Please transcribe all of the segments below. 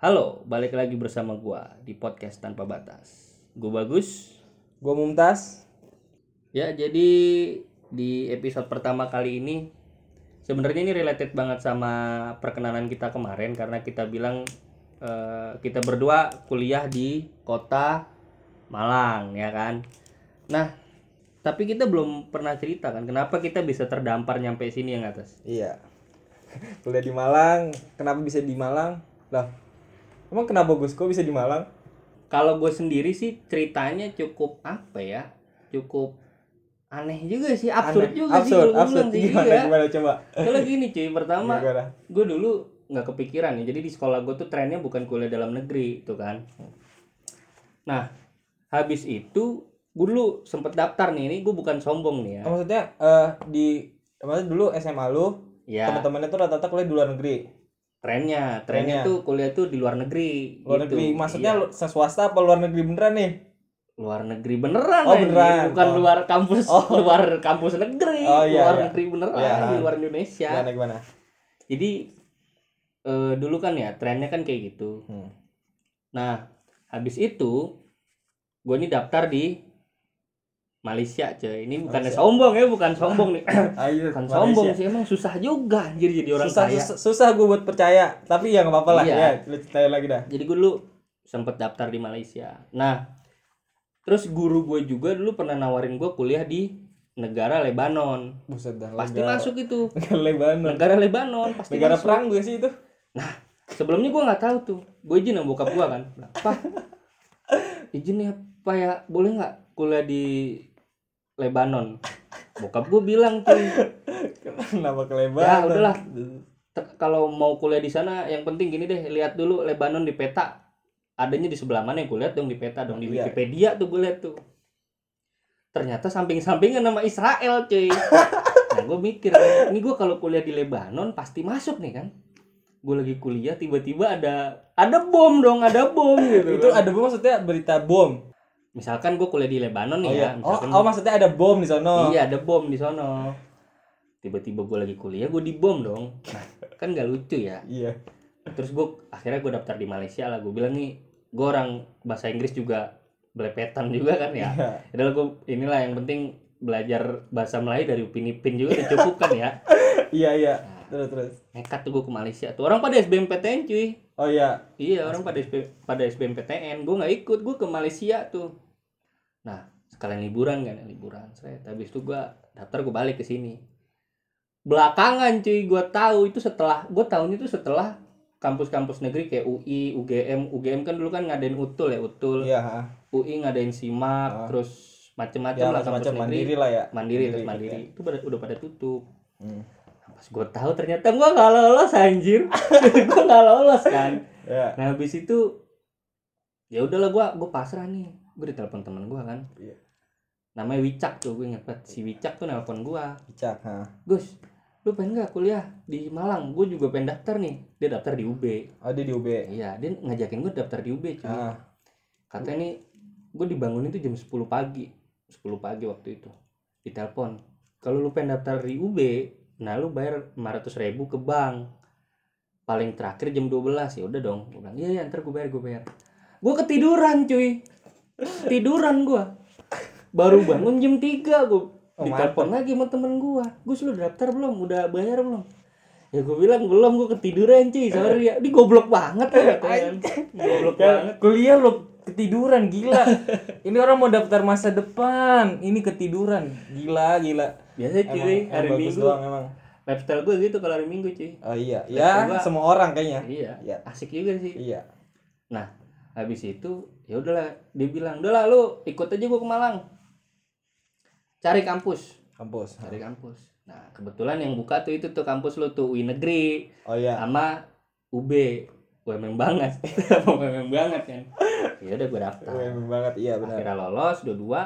Halo, balik lagi bersama gua di podcast tanpa batas. Gua bagus. Gue Mumtaz. Ya, jadi di episode pertama kali ini sebenarnya ini related banget sama perkenalan kita kemarin karena kita bilang eh, kita berdua kuliah di kota Malang, ya kan. Nah, tapi kita belum pernah cerita kan kenapa kita bisa terdampar nyampe sini yang atas. Iya. Kuliah di Malang. Kenapa bisa di Malang? Lah, emang kenapa Gus? Kok bisa di Malang? Kalau gue sendiri sih ceritanya cukup apa ya? Cukup aneh juga sih, absurd Aneh. juga sih absurd, kalau gua absurd. sih. Gimana, Iya. gimana coba? Kalau gini cuy, pertama Gimana? gue dulu nggak kepikiran ya. Jadi di sekolah gue tuh trennya bukan kuliah dalam negeri tuh kan. Nah, habis itu gue dulu sempet daftar nih. Ini gue bukan sombong nih ya. Maksudnya eh di maksudnya dulu SMA lu Ya, teman-temannya tuh rata-rata kuliah di luar negeri. Trennya, trennya Trennya. tuh kuliah tuh di luar negeri. Luar gitu. negeri. Maksudnya Iya. swasta apa luar negeri beneran nih? luar negeri beneran Oh, beneran. bukan Oh. luar kampus Oh. luar kampus negeri Oh, iya, luar iya. negeri beneran Iya. di luar Indonesia Gimana gimana? jadi eh, dulu kan ya trennya kan kayak gitu Hmm. nah habis itu gue ini daftar di Malaysia cuy ini bukan sombong ya bukan sombong nih Ayo, bukan Malaysia. sombong sih emang susah juga anjir jadi orang susah, kaya susah, susah gue buat percaya. Tapi ya nggak apa-apa lah. Iya. Ya, lu ceritain lagi dah. jadi gue dulu sempet daftar di Malaysia nah terus guru gue juga dulu pernah nawarin gue kuliah di negara Lebanon Buset dah. pasti negara- masuk itu Negara Lebanon. negara Lebanon pasti Negara masuk. perang gue sih itu. sebelumnya gue nggak tahu tuh gue izin sama bokap gue kan apa izin ya pak ya boleh nggak kuliah di Lebanon bokap gue bilang tuh Kenapa ke ya Lebanon? udahlah Ter- kalau mau kuliah di sana yang penting gini deh lihat dulu Lebanon di peta adanya di sebelah mana gue lihat dong di peta dong di Iya. Wikipedia tuh gue lihat tuh ternyata samping-sampingan nama Israel cuy nah gue mikir ini gue kalau kuliah di Lebanon pasti masuk nih kan gue lagi kuliah tiba-tiba ada ada bom dong ada bom gitu Itu kan. ada bom maksudnya berita bom. Misalkan gue kuliah di Lebanon nih Oh, ya iya. oh, oh, maksudnya ada bom di sono. iya ada bom di sono tiba-tiba gue lagi kuliah gue dibom dong nah, kan gak lucu ya Iya. terus gue akhirnya gue daftar di Malaysia lah gue bilang nih gue orang bahasa Inggris juga belepetan juga kan ya Iya. adalah gue inilah yang penting belajar bahasa Melayu dari Upin Ipin juga kan ya Iya, iya. Terus terus. nekat tuh gue ke Malaysia tuh orang pada SBMPTN cuy Oh iya. iya orang pada SB, pada SBMPTN gue nggak ikut gue ke Malaysia tuh nah sekalian liburan kan liburan saya habis itu gue daftar gue balik ke sini belakangan cuy gue tahu itu setelah gue tahunya itu setelah kampus-kampus negeri kayak UI, UGM, UGM kan dulu kan ngadain utul ya utul, ha. UI ngadain simak, Ah. terus macem-macem Ya lah kampus macam-macam negeri, mandiri lah ya. mandiri, terus Mandiri, mandiri, itu pada, udah pada tutup. Hmm. Pas gue tahu ternyata gue nggak lolos anjir, gue nggak lolos kan. Ya. Nah habis itu ya udahlah gue gue pasrah nih, gue ditelepon teman gue kan, Iya. namanya Wicak tuh gue inget banget si Wicak tuh nelpon gue, Bicak, ha. Gus, lu pengen nggak kuliah di Malang? Gue juga pengen daftar nih, dia daftar di UB. Oh, dia di UB. Iya, dia ngajakin gue daftar di UB cuy. Ah, Katanya nih gue dibangunin tuh jam 10 pagi. 10 pagi waktu itu. Ditelepon. Kalau lu pengen daftar di UB, nah lu bayar 500 ribu ke bank. Paling terakhir jam 12 ya udah dong. Gue bilang, "Iya, iya, ntar gue bayar, gue bayar." Gue ketiduran, cuy. Tiduran gue. Baru bangun jam 3 gue Oh, ditelepon lagi sama temen gue. Gus lu daftar belum? Udah bayar belum? Ya gue bilang belum, gue ketiduran cuy, sorry ya. Ini goblok banget ya katanya. Goblok Ya, banget. kuliah lo ketiduran gila. Ini orang mau daftar masa depan, ini ketiduran. Gila, gila. Biasa cuy, hari bagus Minggu. doang emang. Lifestyle gue gitu kalau hari Minggu cuy. Oh iya, ya Mbak. semua orang kayaknya. Iya, Iya. asik juga sih. Iya. Habis itu ya udahlah, dia bilang, "Udahlah lu ikut aja gue ke Malang." Cari kampus, Kampus. cari kampus. Nah, kebetulan yang buka tuh itu tuh kampus lu tuh UI Negeri Oh iya. sama UB. UMM banget. UMM banget kan. Ya udah gue daftar. Keren banget, iya benar. Akhirnya lolos dua-dua.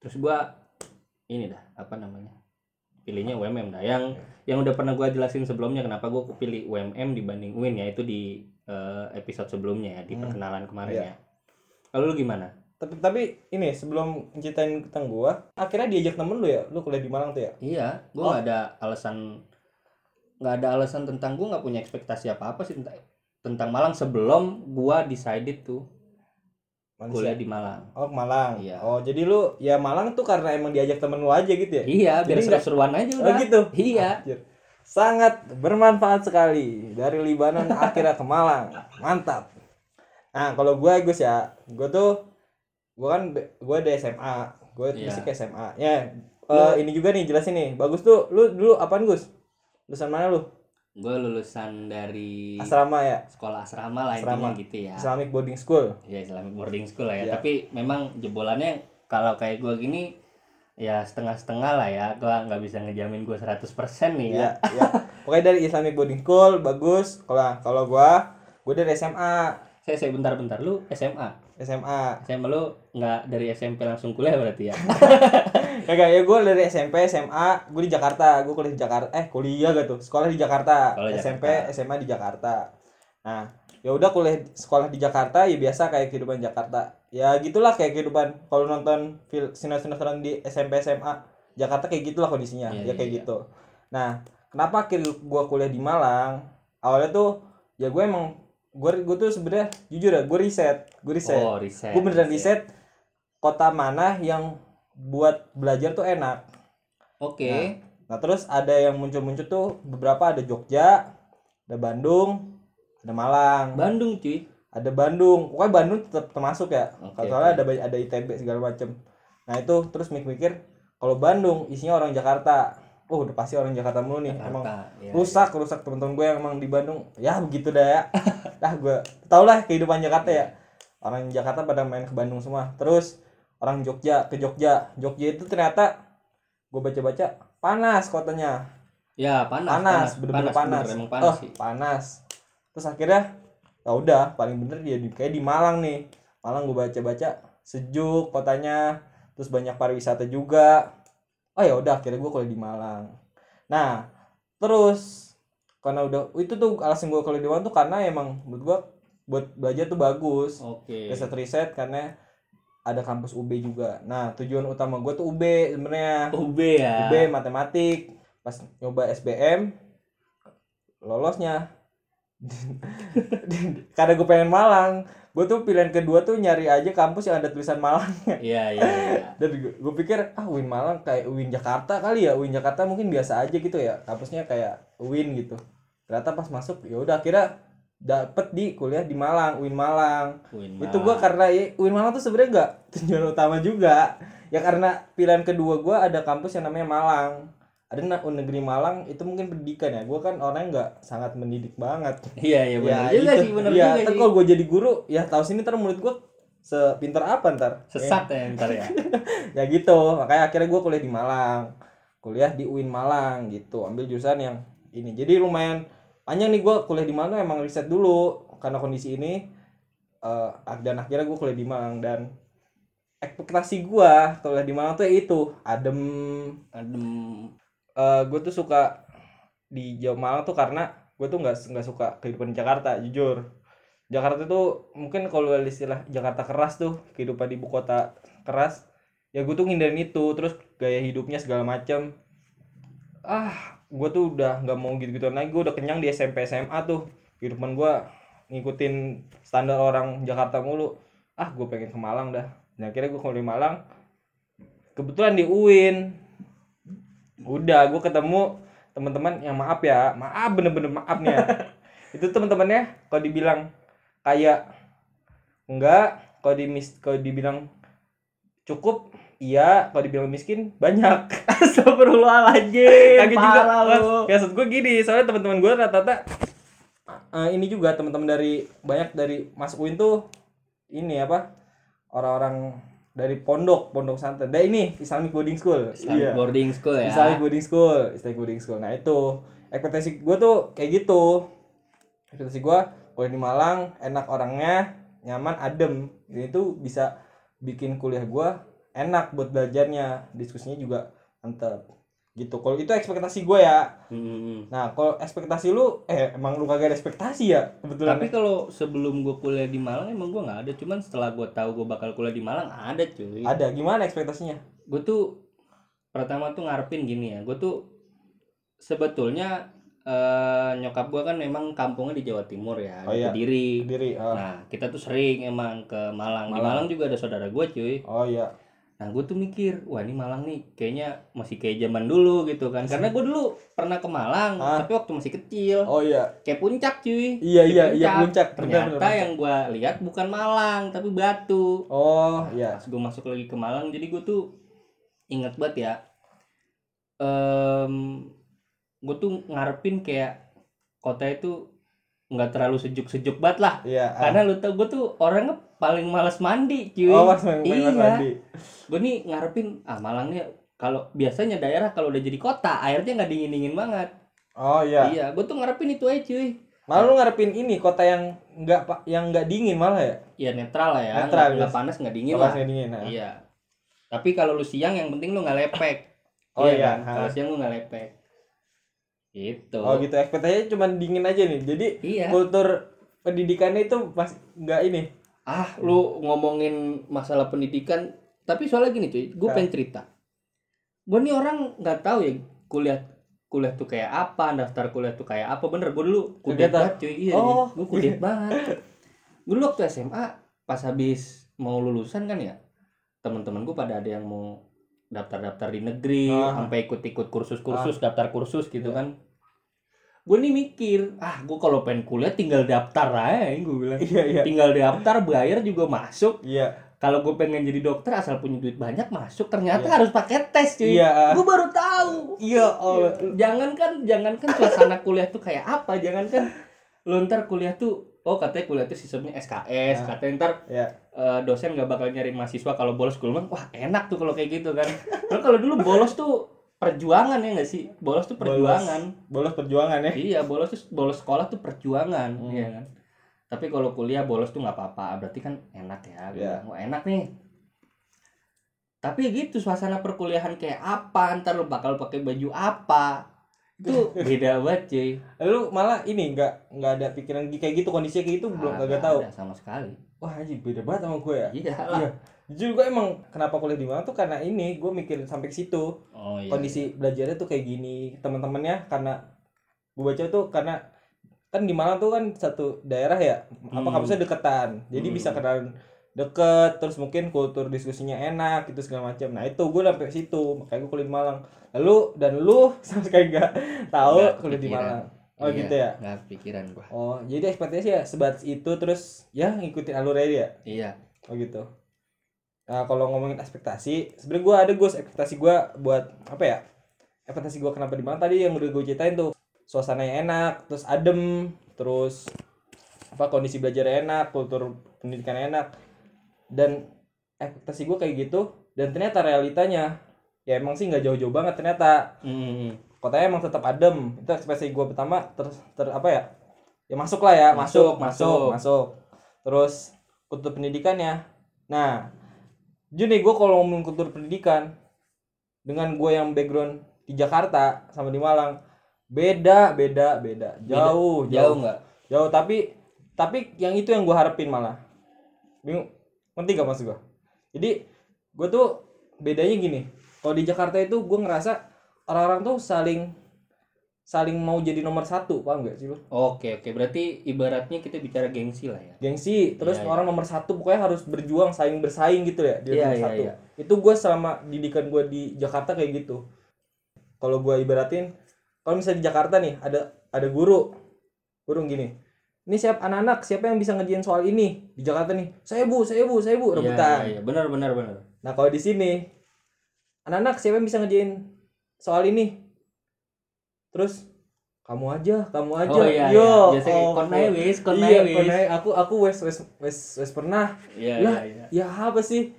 Terus gua ini dah, apa namanya? Pilihnya UMM dah. Yang yang udah pernah gua jelasin sebelumnya kenapa gua kepilih UMM dibanding UIN ya itu di eh, episode sebelumnya ya, di Hmm. perkenalan kemarin Iya. ya. Kalau lu gimana? Tapi tapi ini sebelum ceritain tentang gua, akhirnya diajak temen lu ya, lu kuliah di Malang tuh ya? Iya, gua Oh. ada alasan nggak ada alasan tentang gua nggak punya ekspektasi apa apa sih tentang tentang Malang sebelum gua decided tuh Malaysia. kuliah di Malang Oh, Malang. Iya. Oh, jadi lu ya Malang tuh karena emang diajak temen lu aja gitu ya? iya biar seru-seruan aja Oh udah gitu. iya Anjir. Sangat bermanfaat sekali dari Libanon akhirnya ke Malang. Mantap. Nah, kalau gue Gus ya, gue tuh gue kan gue ada SMA, gue Iya. musik SMA. Ya, eh, ini juga nih jelasin nih. Bagus tuh, lu dulu apaan Gus? Lulusan mana lu? Gue lulusan dari Asrama ya, sekolah asrama lah Asrama. intinya gitu ya Islamic Boarding School. ya Islamic boarding school lah ya Iya. tapi memang jebolannya kalau kayak gue gini ya setengah-setengah lah ya gue nggak bisa ngejamin gue 100% nih ya iya. Pokoknya dari Islamic Boarding School bagus. Kalau kalau gua, gue dari SMA, saya saya bentar-bentar lu SMA SMA. SMA lu nggak dari SMP langsung kuliah berarti ya Kagak ya gue dari SMP, SMA, gue di Jakarta, gue kuliah di Jakarta, eh kuliah gak tuh, sekolah di Jakarta, Sekolah SMP, Jakarta. SMA di Jakarta. Nah, ya udah kuliah sekolah di Jakarta ya biasa kayak kehidupan Jakarta. Ya gitulah kayak kehidupan kalau nonton film sinetron-sinetron di SMP, SMA, Jakarta kayak gitulah kondisinya, Iya, ya kayak iya, gitu. Nah, kenapa akhirnya gue kuliah di Malang? Awalnya tuh ya gue emang gue gue tuh sebenarnya jujur ya gue riset, gue riset oh riset gue beneran riset kota mana yang buat belajar tuh enak. Oke. Nah terus ada yang muncul-muncul tuh beberapa ada Jogja ada Bandung ada Malang. Bandung cuy. Ada Bandung. Pokoknya Bandung tetap termasuk ya. Kalau soalnya oke. ada ada ITB segala macem. Nah itu terus mikir-mikir kalau Bandung isinya orang Jakarta. Oh udah pasti orang Jakarta mulu nih. Emang Jakarta, ya. rusak rusak teman-teman gue yang emang di Bandung. Ya begitu dah ya. Dah gue tau lah kehidupan Jakarta ya. Orang Jakarta pada main ke Bandung semua. Terus orang Jogja ke Jogja. Jogja itu ternyata gue baca-baca panas kotanya. Ya panas panas bener-bener panas, bener, emang panas Oh, sih. panas. Terus akhirnya ya udah paling bener dia di kayak di Malang nih. Malang gue baca-baca sejuk kotanya. Terus banyak pariwisata juga. Oh ya udah akhirnya gue kuliah di Malang. Nah terus karena udah itu tuh alasan gue kuliah di Malang tuh karena emang menurut gue buat belajar tuh bagus. Oke. Riset riset karena ada kampus UB juga. Nah tujuan utama gue tuh UB sebenarnya. UB ya? UB matematik. Pas nyoba SBM lolosnya. Karena gue pengen Malang. Gue tuh pilihan kedua tuh nyari aja kampus yang ada tulisan Malang. Iya iya iya. dan gue pikir ah Win Malang kayak Win Jakarta kali ya? Win Jakarta mungkin biasa aja gitu ya. Kampusnya kayak Win gitu. Ternyata pas masuk ya udah akhirnya dapet di kuliah di Malang Win Malang. Win itu gua karena ya, UIN Malang tuh sebenarnya nggak tujuan utama juga. Ya karena pilihan kedua gua ada kampus yang namanya Malang. Ada na- negeri Malang itu mungkin pendidikan ya. Gua kan orangnya nggak sangat mendidik banget. Iya iya benar ya juga itu. sih benar ya juga kalau gua jadi guru ya tahu sini ntar murid gua sepintar apa ntar? Sesat ya ntar ya. Ya gitu. Makanya akhirnya gua kuliah di Malang. Kuliah di UIN Malang gitu. Ambil jurusan yang ini. Jadi lumayan panjang nih gua kuliah di Malang emang riset dulu karena kondisi ini eh dan akhirnya gue kuliah di Malang dan ekspektasi gua kuliah di Malang tuh ya itu adem. Adem. Eh gue tuh suka di Jawa Malang tuh karena gue tuh nggak nggak suka kehidupan di Jakarta jujur. Jakarta tuh mungkin kalau istilah Jakarta keras tuh kehidupan di ibu kota keras ya gue tuh ngindarin itu terus gaya hidupnya segala macam ah gue tuh udah nggak mau gitu gitu lagi. Gue udah kenyang di SMP SMA tuh. Kehidupan gue ngikutin standar orang Jakarta mulu. Ah gue pengen ke Malang dah. Dan akhirnya gue kuliah di Malang. Kebetulan di UIN. Udah gue ketemu teman-teman yang maaf ya. Maaf bener-bener maaf nih ya. Itu teman-temannya kalau dibilang kayak enggak kalau di kalau dibilang cukup iya kalau dibilang miskin banyak Astagfirullahaladzim Kagak juga lu. maksud gue gini soalnya teman-teman gue rata-rata eh, ini juga teman-teman dari banyak dari Mas Uin tuh ini apa orang-orang dari pondok pondok pesantren. Nah ini Islamic boarding school. Islamic boarding school ya Islamic boarding school, Islamic boarding school. Nah itu ekspektasi gue tuh kayak gitu. Ekspektasi gue kuliah di Malang, enak orangnya, nyaman, adem. Ini tuh bisa bikin kuliah gue enak buat belajarnya, diskusinya juga mantep. Gitu. Kalau itu ekspektasi gue ya. Hmm. Nah kalau ekspektasi lu, eh emang lu kagak ada ekspektasi ya kebetulan. Tapi kalau sebelum gue kuliah di Malang emang gue nggak ada, cuman setelah gue tahu gue bakal kuliah di Malang ada cuy. ada gimana ekspektasinya? Gue tuh pertama tuh ngarepin gini ya, gue tuh sebetulnya eh, nyokap gua kan memang kampungnya di Jawa Timur ya, Oh, di iya. Kediri. Diri. ah. Nah, kita tuh sering emang ke Malang. Di Malang. Malang juga ada saudara gua cuy. Oh iya. Nah, gue tuh mikir, wah ini Malang nih kayaknya masih kayak zaman dulu gitu kan. Karena gue dulu pernah ke Malang, Ah. tapi waktu masih kecil. Oh iya. Kayak puncak cuy. Iya Kayak iya iya puncak. Ternyata benar. yang gua lihat bukan Malang, tapi Batu. Oh iya. Pas gue masuk lagi ke Malang, jadi gue tuh inget banget ya. Em, gue tuh ngarepin kayak kota itu nggak terlalu sejuk-sejuk banget lah. Iya. ah. Karena lu tau gue tuh orangnya paling malas mandi cuy. Oh pas main main Iya. mandi. gue nih ngarepin ah Malang nih kalau biasanya daerah kalau udah jadi kota airnya nggak dingin dingin banget Oh iya. iya gue tuh ngarepin itu aja cuy Malah lu ngarepin ini kota yang nggak pa- yang nggak dingin malah ya? ya netral lah ya Netral, nggak yes. panas nggak dingin Kalau lah dingin. Nah. iya tapi kalau lu siang yang penting lu nggak lepek Oh iya. kan? ha. kalau siang lu nggak lepek gitu Oh gitu. Ekspektasinya cuma dingin aja nih. Jadi iya kultur pendidikannya itu pas nggak ini. Ah lu ngomongin masalah pendidikan tapi soalnya gini cuy gue Ah. pengen cerita gue nih orang nggak tahu ya kuliah kuliah tuh kayak apa daftar kuliah tuh kayak apa bener gue dulu Ternyata. banget cuy iya Oh, gue kuliah banget gue dulu waktu SMA pas habis mau lulusan kan ya teman-teman gue pada ada yang mau daftar-daftar di negeri Ah. sampai ikut-ikut kursus-kursus daftar kursus gitu Iya. kan gue nih mikir ah gue kalau pengen kuliah tinggal daftar aja gue bilang Iya iya. tinggal daftar bayar juga masuk Iya. kalau gue pengen jadi dokter asal punya duit banyak masuk ternyata Iya. harus pakai tes cuy Iya. gue baru tahu Iya. Oh. jangan kan jangan kan suasana kuliah tuh kayak apa jangan kan lu ntar kuliah tuh oh katanya kuliah tuh sistemnya SKS Nah. katanya ntar Iya. eh, dosen gak bakal nyari mahasiswa kalau bolos bilang wah enak tuh kalau kayak gitu kan kalau dulu bolos tuh perjuangan ya nggak sih bolos tuh perjuangan Bolos perjuangan ya. iya bolos tuh bolos sekolah tuh perjuangan Hmm. iya kan tapi kalau kuliah bolos tuh nggak apa-apa berarti kan enak ya Gua Iya. bilang, wah enak nih tapi gitu suasana perkuliahan kayak apa ntar lu bakal pakai baju apa itu beda banget cuy Lu malah ini nggak nggak ada pikiran kayak gitu kondisinya kayak gitu belum Kagak nggak tahu. ada sama sekali Wah anjing beda banget sama gue ya. iya lah Iya. Jujur gue emang kenapa kuliah di Malang tuh karena ini gue mikirin sampai ke situ. oh iya kondisi belajarnya tuh kayak gini teman-temannya karena gue baca tuh karena kan di Malang tuh kan satu daerah ya apa Hmm. kampusnya deketan jadi Hmm. bisa kenalan deket terus mungkin kultur diskusinya enak gitu segala macam nah itu gue sampai situ makanya gue kuliah di Malang lalu dan lu sama sekali nggak tahu Nggak kuliah di. Malang oh Iya, gitu ya nggak pikiran gua oh jadi ekspektasi ya sebatas itu terus ya ngikutin alur aja ya iya Oh gitu. Nah kalau ngomongin ekspektasi, sebenarnya gue ada gue ekspektasi gue buat apa ya? Ekspektasi gue kenapa di Malang tadi yang udah gue ceritain tuh suasananya enak, terus adem, terus apa kondisi belajar enak, kultur pendidikan enak, dan ekspektasi gue kayak gitu, dan ternyata realitanya ya emang sih nggak jauh-jauh banget ternyata Hmm. kotanya emang tetap adem itu ekspektasi gue pertama ter, ter apa ya ya masuk lah ya Masuk, masuk masuk masuk. masuk, terus kultur pendidikannya nah nih gue kalau ngomong kultur pendidikan dengan gue yang background di Jakarta sama di Malang beda beda beda. Jauh jauh jauh. nggak? Jauh tapi tapi yang itu yang gue harapin malah. Bingung ngerti gak maksud gue jadi gue tuh bedanya gini. Kalau di Jakarta itu gue ngerasa orang-orang tuh saling saling mau jadi nomor satu paham gak sih lu oke oke. Berarti ibaratnya kita bicara gengsi lah ya. Gengsi terus iya. orang nomor satu pokoknya harus berjuang saling bersaing gitu ya di Iya, nomor iya, satu. iya. itu gue selama didikan gue di Jakarta kayak gitu. Kalau gue ibaratin kalau misalnya di Jakarta nih ada ada guru. Guru gini ini siap anak-anak siapa yang bisa ngerjain soal ini? Di Jakarta nih saya bu saya bu saya bu rebutan. iya, iya. benar benar benar. Nah kalau di sini anak-anak siapa yang bisa ngerjain soal ini terus kamu aja kamu aja. oh iya, yo iya. biasanya oh, kon nae oh. wis kon iya wis. konai aku aku wes wes wes wes pernah. Iya Lah, iya iya. ya apa sih?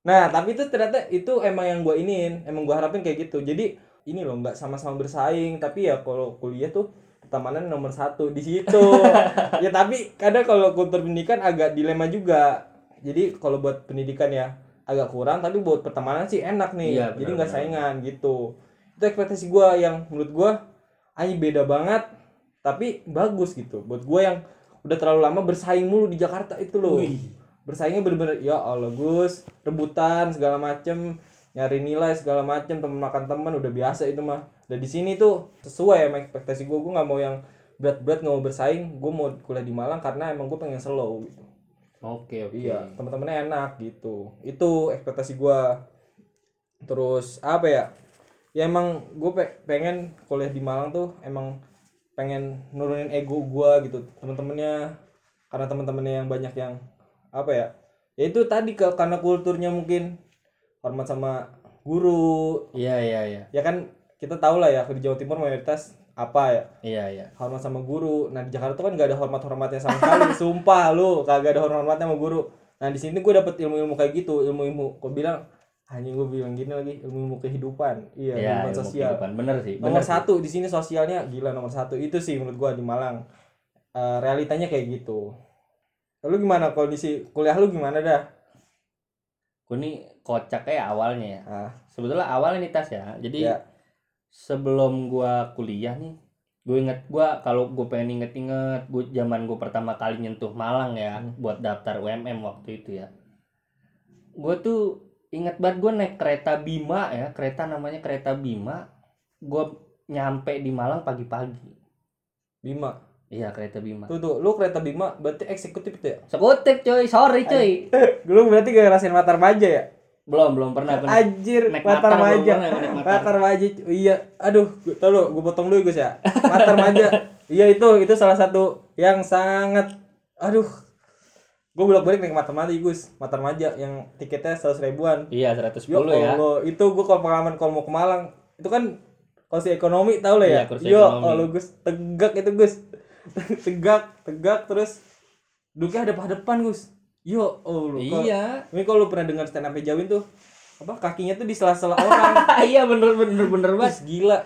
Nah tapi itu ternyata itu emang yang gue iniin emang gue harapin kayak gitu. Jadi ini loh nggak sama-sama bersaing. Tapi ya kalau kuliah tuh pertemanan nomor satu di situ. Ya tapi kadang kalau kultur pendidikan agak dilema juga. Jadi kalau buat pendidikan ya agak kurang tapi buat pertemanan sih enak nih. Iya, jadi benar, nggak benar. saingan gitu itu ekspektasi gue yang menurut gue aja beda banget tapi bagus gitu. Buat gue yang udah terlalu lama bersaing mulu di Jakarta itu loh. Wih. bersaingnya bener-bener ya Allah Gus rebutan segala macem nyari nilai segala macem temen makan teman udah biasa itu mah. Dan di sini tuh sesuai sama ekspektasi gue gue nggak mau yang berat-berat nggak mau bersaing. Gue mau kuliah di Malang karena emang gue pengen slow gitu. Oke oke. Iya teman-temannya enak gitu. Itu ekspektasi gue terus apa ya ya emang gue pengen kuliah di Malang tuh emang pengen nurunin ego gue gitu teman-temannya karena teman-temannya yang banyak yang apa ya ya itu tadi ke karena kulturnya mungkin hormat sama guru. Iya iya iya. Ya kan kita tahu lah ya di Jawa Timur mayoritas apa ya iya iya. hormat sama guru. Nah di Jakarta tuh kan gak ada hormat hormatnya sama sekali sumpah lu kagak ada hormat hormatnya sama guru. Nah di sini gue dapet ilmu ilmu kayak gitu ilmu ilmu kok bilang hanya gue bilang gini lagi ilmu kehidupan. Iya ya, ilmu sosial. kehidupan. bener sih bener nomor sih. satu di sini sosialnya gila nomor satu. Itu sih menurut gue di Malang. Eh, realitanya kayak gitu. Lalu gimana? Kondisi kuliah lu gimana dah? Gue nih kocak kayak awalnya ya. Ah. Sebetulnya awalnya nih tas ya. Jadi Ya. sebelum gua kuliah nih gue inget gua kalau gue pengen inget-inget gue zaman gue pertama kali nyentuh Malang ya Hmm. buat daftar UMM waktu itu ya. Gue tuh inget banget gue naik kereta Bima ya kereta namanya kereta Bima gue nyampe di Malang pagi-pagi Bima iya kereta Bima tuh tuh lu kereta Bima berarti eksekutif itu ya sekutif cuy sorry cuy lu berarti gak ngerasain Matar Maja ya belum belum pernah pernah Anjir, Naik Matar Maja. Matar. Maja. Iya. Aduh, tau lu, gue potong dulu Gus ya. Matar Maja. iya itu, itu salah satu yang sangat aduh. Gue bolak-balik naik Matar Maja, Gus. Matar Maja yang tiketnya 100 ribuan. iya 110 Ya ya Allah, itu gue kalau pengalaman kalau mau ke Malang, itu kan kursi ekonomi tau lah ya. Iya, kursi Yo. Allah Gus, tegak itu Gus. tegak, tegak terus duduknya ada depan Gus. Yo, oh lu. iya Ini kalau lu pernah dengar stand up Jawin tuh apa kakinya tuh di sela-sela orang. iya bener bener bener banget Mas gila.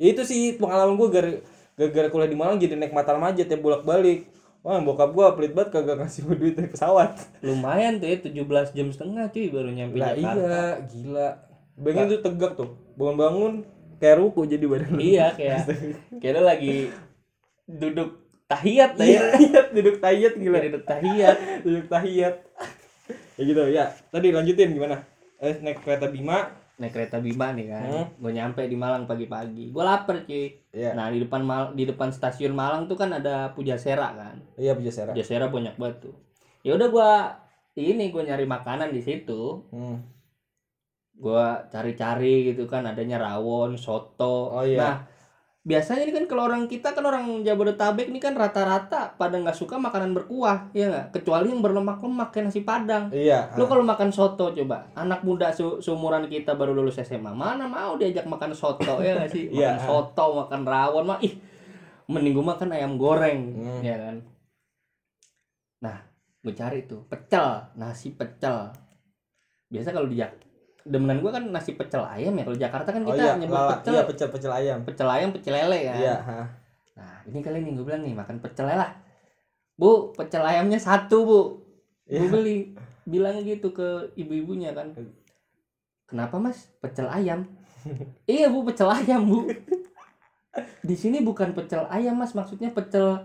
Ya itu sih pengalaman gue gara gara kuliah di Malang jadi naik Matar Maja tiap bolak-balik. Wah, bokap gua pelit banget kagak ngasih gua duit naik pesawat. lumayan tuh ya 17 jam setengah cuy baru nyampe Lah Jakarta iya, gila. Bayangin tuh tegak tuh. Bangun-bangun kayak ruku jadi badan. iya kayak kayak lagi duduk tahiyat dah Iya, ya iya, duduk tahiyat gila. Duduk tahiyat Duduk tahiyat. ya gitu ya. Tadi lanjutin gimana? Eh naik kereta Bima. Naik kereta Bima nih kan Hmm. gue nyampe di Malang pagi-pagi gue lapar cuy Iya. nah di depan Mal di depan stasiun Malang tuh kan ada Pujasera kan Iya, Pujasera. Pujasera banyak banget tuh ya udah gue ini gue nyari makanan di situ Hmm. gua cari-cari gitu kan adanya rawon soto Oh, iya. nah biasanya ini kan kalau orang kita kan orang Jabodetabek ini kan rata-rata pada nggak suka makanan berkuah ya nggak kecuali yang berlemak-lemak kayak nasi padang Iya. lu kalau makan soto coba anak muda su seumuran kita baru lulus SMA mana mau diajak makan soto ya nggak sih Iya. makan soto makan rawon mah ih mending gua makan ayam goreng Hmm. ya kan nah gue cari tuh pecel nasi pecel biasa kalau di Jak- demenan gua kan nasi pecel ayam ya kalau Jakarta kan Oh kita iya, nyebut lala, pecel. Iya pecel pecel ayam. pecel ayam pecel lele kan. Iya, ha. nah ini kali nih gue bilang nih makan pecel lah. Bu pecel ayamnya satu bu. Gue Iya. beli. Bilang gitu ke ibu-ibunya kan. Kenapa mas? Pecel ayam. Iya bu pecel ayam bu. Di sini bukan pecel ayam mas. Maksudnya pecel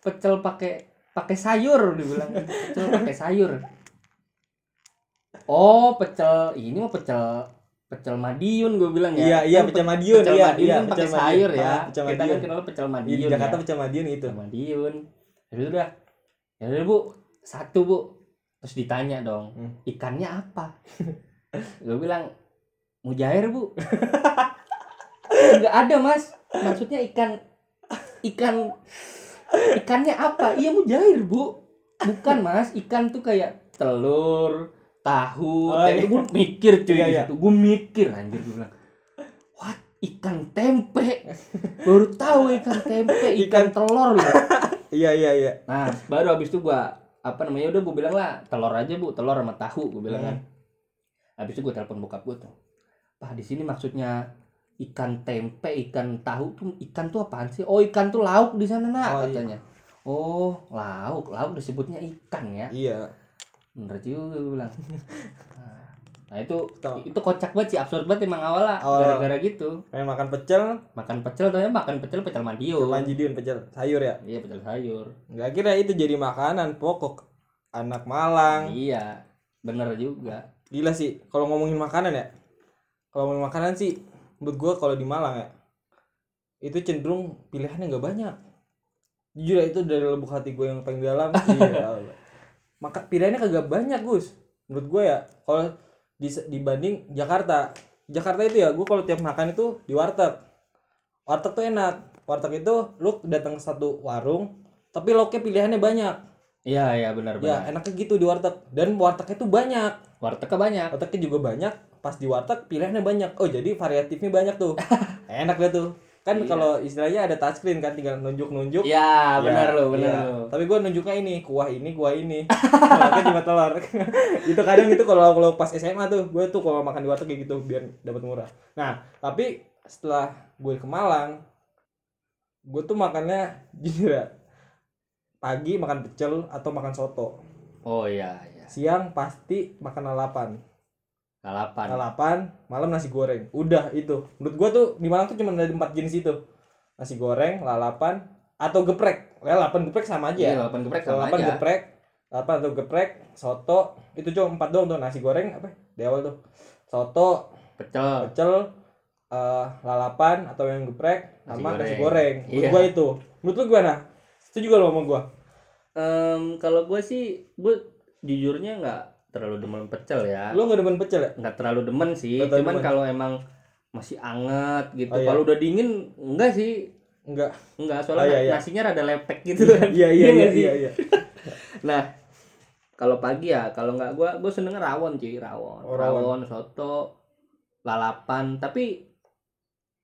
pecel pakai pakai sayur dibilang. Pecel pakai sayur oh pecel. Ini mah pecel pecel Madiun gue bilang ya. Iya, iya, Kan pecel Madiun, pecel iya, Madiun iya, kan pakai pecel Madiun. sayur ya. Ah, pecel kita kan Madiun. kenal pecel Di Madiun Jakarta ya. pecel Madiun itu. Pecel Madiun. Ya udah ya udah bu. Satu bu. Terus ditanya dong Hmm. ikannya apa? Gue bilang mujair bu. Nggak ada mas. Maksudnya ikan ikan ikannya apa? Iya mujair bu. Bukan mas. Ikan tuh kayak telur tahu Oh, iya. gue mikir cuy Iya, iya. gue mikir anjir gue bilang what ikan tempe baru tahu ikan tempe ikan telur loh Iya, iya, iya. Nah, baru habis itu gua apa namanya udah gua bilang lah telur aja bu telur sama tahu gua bilang kan. Habis itu gua telepon bokap gua tuh. Pak di sini maksudnya ikan tempe, ikan tahu tuh ikan tuh apaan sih? Oh ikan tuh lauk di sana nak Oh, iya. katanya. Oh lauk, lauk disebutnya ikan ya. Iya. Bener juga gua bilang. Nah itu Tuh. itu kocak banget sih absurd banget emang awalnya Awal. gara-gara gitu Pengen makan pecel, makan pecel ternyata makan pecel pecel madiun Manjidiun pecel sayur ya. iya pecel sayur Nggak kira itu jadi makanan pokok anak Malang. iya bener juga Gila sih, kalau ngomongin makanan ya. Kalau ngomongin makanan sih, menurut gua kalau di Malang ya, itu cenderung pilihannya nggak banyak jujur ya, itu dari lubuk hati gue yang paling dalam iya Allah. Maka pilihannya kagak banyak Gus. Menurut gue ya kalau dis- dibanding Jakarta. Jakarta itu ya gue kalau tiap makan itu di warteg. Warteg tuh enak. Warteg itu lu datang ke satu warung tapi lauknya pilihannya banyak. Iya iya benar ya benar. enaknya gitu di warteg. Dan wartegnya tuh banyak. Wartegnya banyak. Wartegnya juga banyak. Pas di warteg pilihannya banyak. Oh jadi variatifnya banyak tuh. Enak deh tuh kan Iya. kalau istilahnya ada touchscreen kan tinggal nunjuk nunjuk iya benar lo benar iya. lo tapi gue nunjuknya ini kuah ini kuah ini. Telurnya cuma telur. Itu kadang itu kalau kalau pas SMA tuh gue tuh kalau makan di warteg kayak gitu biar dapat murah. Nah tapi setelah gue ke Malang gue tuh makannya jujur ya pagi makan pecel atau makan soto. Oh iya iya. Siang pasti makan lalapan lalapan. Lalapan malam nasi goreng. Udah itu. Menurut gua tuh di Malang tuh cuma ada empat jenis itu. Nasi goreng lalapan atau geprek. Lalapan geprek sama aja. Iya ya lalapan geprek sama lalapan aja. geprek lalapan atau geprek soto. Itu cuma empat doang tuh nasi goreng apa di awal tuh. Soto pecel. pecel eh, lalapan atau yang geprek Nasi sama goreng. nasi goreng. menurut Iya. gua itu. Menurut lu gimana? Setuju gak lo sama gua? Em, kalau gue sih gue jujurnya nggak terlalu demen pecel ya. Lu gak demen pecel ya? Nggak terlalu demen sih terlalu cuman kalau emang masih anget gitu. Oh, iya. kalau udah dingin enggak sih. Enggak. Enggak soalnya Oh, iya, iya. nasinya rada lepek gitu kan. iya iya iya sih? iya iya. Nah kalau pagi ya kalau nggak gue gue seneng rawon cuy rawon. Oh, rawon. rawon soto lalapan. Tapi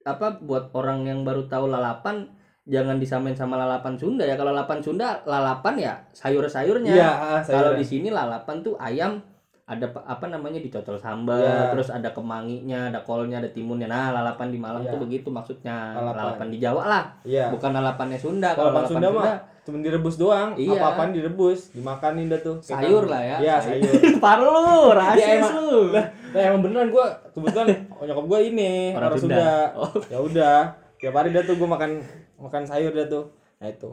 apa buat orang yang baru tahu lalapan jangan disamain sama lalapan Sunda ya. Kalau lalapan Sunda lalapan ya sayur-sayurnya. Iya ah, kalau di sini lalapan tuh ayam ada pa- apa namanya dicocol sambal Ya. terus ada kemanginya ada kolnya ada timunnya. Nah lalapan di Malang Ya. tuh begitu maksudnya. Lalapan. lalapan. di Jawa lah. Iya. Bukan lalapannya Sunda. Kalau lalapan lalapan Sunda Sunda, cuma direbus doang. Iya. apa-apaan direbus dimakanin dah tuh. Sayur lah ya. iya sayur. paru lu rasis Ya, lu nah emang beneran gua kebetulan nyokap gua ini Orang orang, Sunda. Sunda, Oh. ya udah tiap hari dah tuh gua makan makan sayur dah tuh nah itu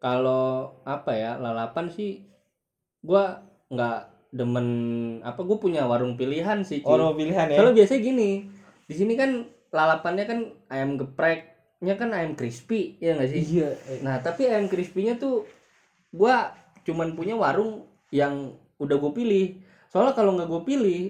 kalau apa ya lalapan sih gua nggak demen apa gue punya warung pilihan sih cuy. orang pilihan ya Kalau biasanya gini, di sini kan lalapannya kan ayam gepreknya kan ayam crispy, ya nggak sih? iya Nah, tapi ayam crispy-nya tuh gua cuman punya warung yang udah gue pilih. Soalnya kalau nggak gue pilih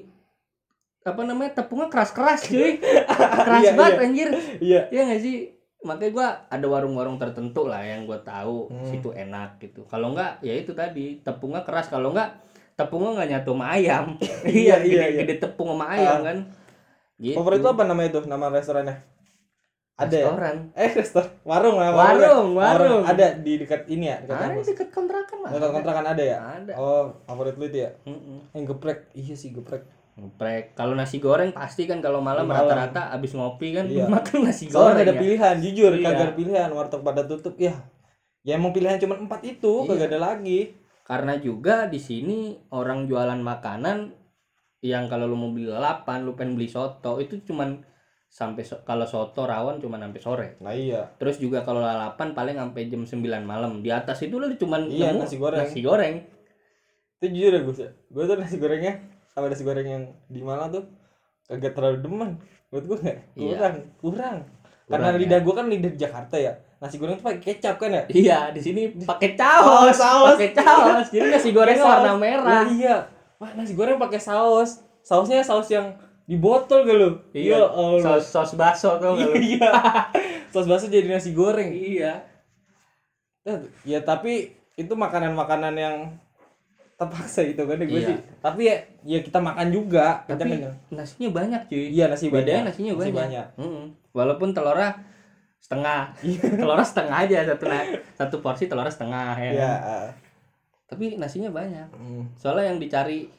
apa namanya tepungnya keras-keras cuy. keras Iya, banget iya. anjir. iya Iya nggak sih? Makanya gua ada warung-warung tertentu lah yang gua tahu Hmm. situ enak gitu. Kalau nggak ya itu tadi tepungnya keras. Kalau nggak tepungnya nggak nyatu sama ayam. Iya, iya, iya, gede, iya. gede tepung sama ayam Ah. kan. Gitu. favorit lu apa nama itu nama restorannya ada ya? Restoran. eh restoran warung lah Warung, warung. ada di dekat ini ya dekat Ada deket kontrakan lah. dekat kontrakan ada ya Ada. oh favorit lu itu ya Mm-mm. yang geprek iya sih geprek Geprek. Kalau nasi goreng pasti kan kalau malam rata-rata abis ngopi kan Iya. makan nasi soalnya goreng. nggak ada ya. pilihan jujur Iya. kagak ada pilihan warteg pada tutup ya ya emang pilihan cuma empat itu Iya. kagak ada lagi Karena juga di sini orang jualan makanan yang kalau lu mau beli lalapan, lu pengen beli soto itu cuman sampai so- kalau soto rawon cuman sampai sore. nah iya Terus juga kalau lalapan paling sampai jam 9 malam. Di atas itu lu cuman Iya, nemu nasi goreng. Nasi goreng. itu jujur ya gue gue tuh nasi gorengnya sama nasi goreng yang di Malang tuh? Kagak terlalu demen. Menurut gue nggak. Iya. kurang kurang. Karena Kurang, ya. lidah gue kan lidah Jakarta ya. Nasi goreng tuh pakai kecap kan ya? Iya, di sini pakai caos, Oh, saus. pakai caos. Jadi nasi Pakai warna merah. Lah, iya. Wah nasi goreng pakai saus. Sausnya saus yang di botol gak lu? Iya, Ya Allah. saus saus baso tau gak iya. Saus bakso jadi nasi goreng. Iya. ya tapi itu makanan-makanan yang terpaksa itu kan gue Iya. sih tapi ya ya kita makan juga kita Tapi kenyang. nasinya banyak cuy. iya nasi Bedanya banyak nasinya Nasi banyak. banyak Mm-mm. Walaupun telurnya setengah. telurnya setengah aja satu satu porsi telurnya setengah ya. Iya. kan? ah. Tapi nasinya banyak. Hmm. Soalnya yang dicari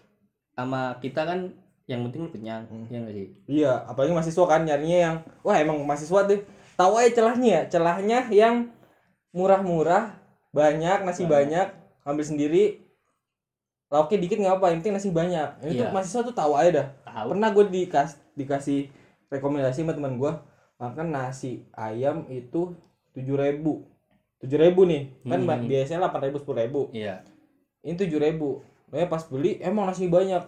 sama kita kan yang penting kenyang, Hmm. ya nggak sih? Iya, apalagi mahasiswa kan nyarinya yang wah emang mahasiswa tuh tahu aja celahnya ya, celahnya yang murah-murah, banyak nasi banyak, ambil sendiri. Lauknya dikit nggak apa, yang penting nasi banyak. Itu Iya. mahasiswa tuh tahu aja dah. Tahu. Pernah gue dikas dikasih rekomendasi sama teman gue makan nasi ayam itu tujuh ribu tujuh ribu nih kan Hmm. biasanya delapan ribu sepuluh ribu Iya. ini tujuh ribu nah pas beli emang nasi banyak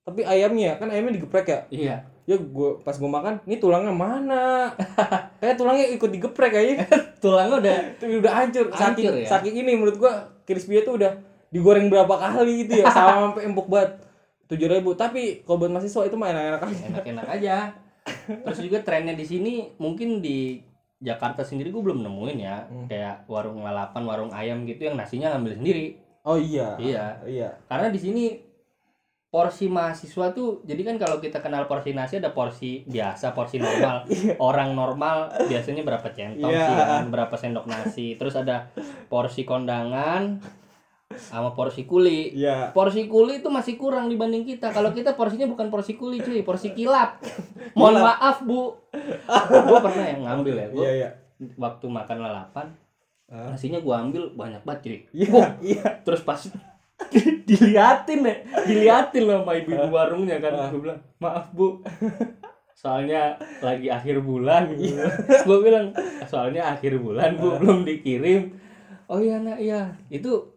tapi ayamnya kan ayamnya digeprek ya Iya. ya gue pas gue makan ini tulangnya mana kayak tulangnya ikut digeprek kayaknya tulangnya udah udah hancur saking Hancur ya? saking ini menurut gua crispy tuh udah digoreng berapa kali gitu ya sama sampai empuk banget. Tujuh ribu tapi kalau buat mahasiswa itu mah enak-enak aja. Enak-enak aja. Terus juga trennya di sini mungkin di Jakarta sendiri gue belum nemuin ya. Hmm. kayak warung lalapan warung ayam gitu yang nasinya ngambil sendiri. Oh iya. Iya. iya. Karena di sini porsi mahasiswa tuh jadi kan kalau kita kenal porsi nasi ada porsi biasa porsi normal. Orang normal biasanya berapa centong Iya. sih kan berapa sendok nasi. Terus ada porsi kondangan sama porsi kuli. Iya. Porsi kuli itu masih kurang dibanding kita. Kalau kita porsinya bukan porsi kuli cuy. Porsi kilap. Mohon maaf bu. Gue pernah yang ngambil ya gue iya iya. Waktu makan lalapan Ah. nasinya gue ambil banyak banget cuy. Iya iya. terus pas diliatin ya diliatin loh sama ibu-ibu warungnya kan. Ah. gue bilang maaf bu. Soalnya lagi akhir bulan. Iya. gue bilang soalnya akhir bulan bu belum dikirim. Oh iya nak iya. Itu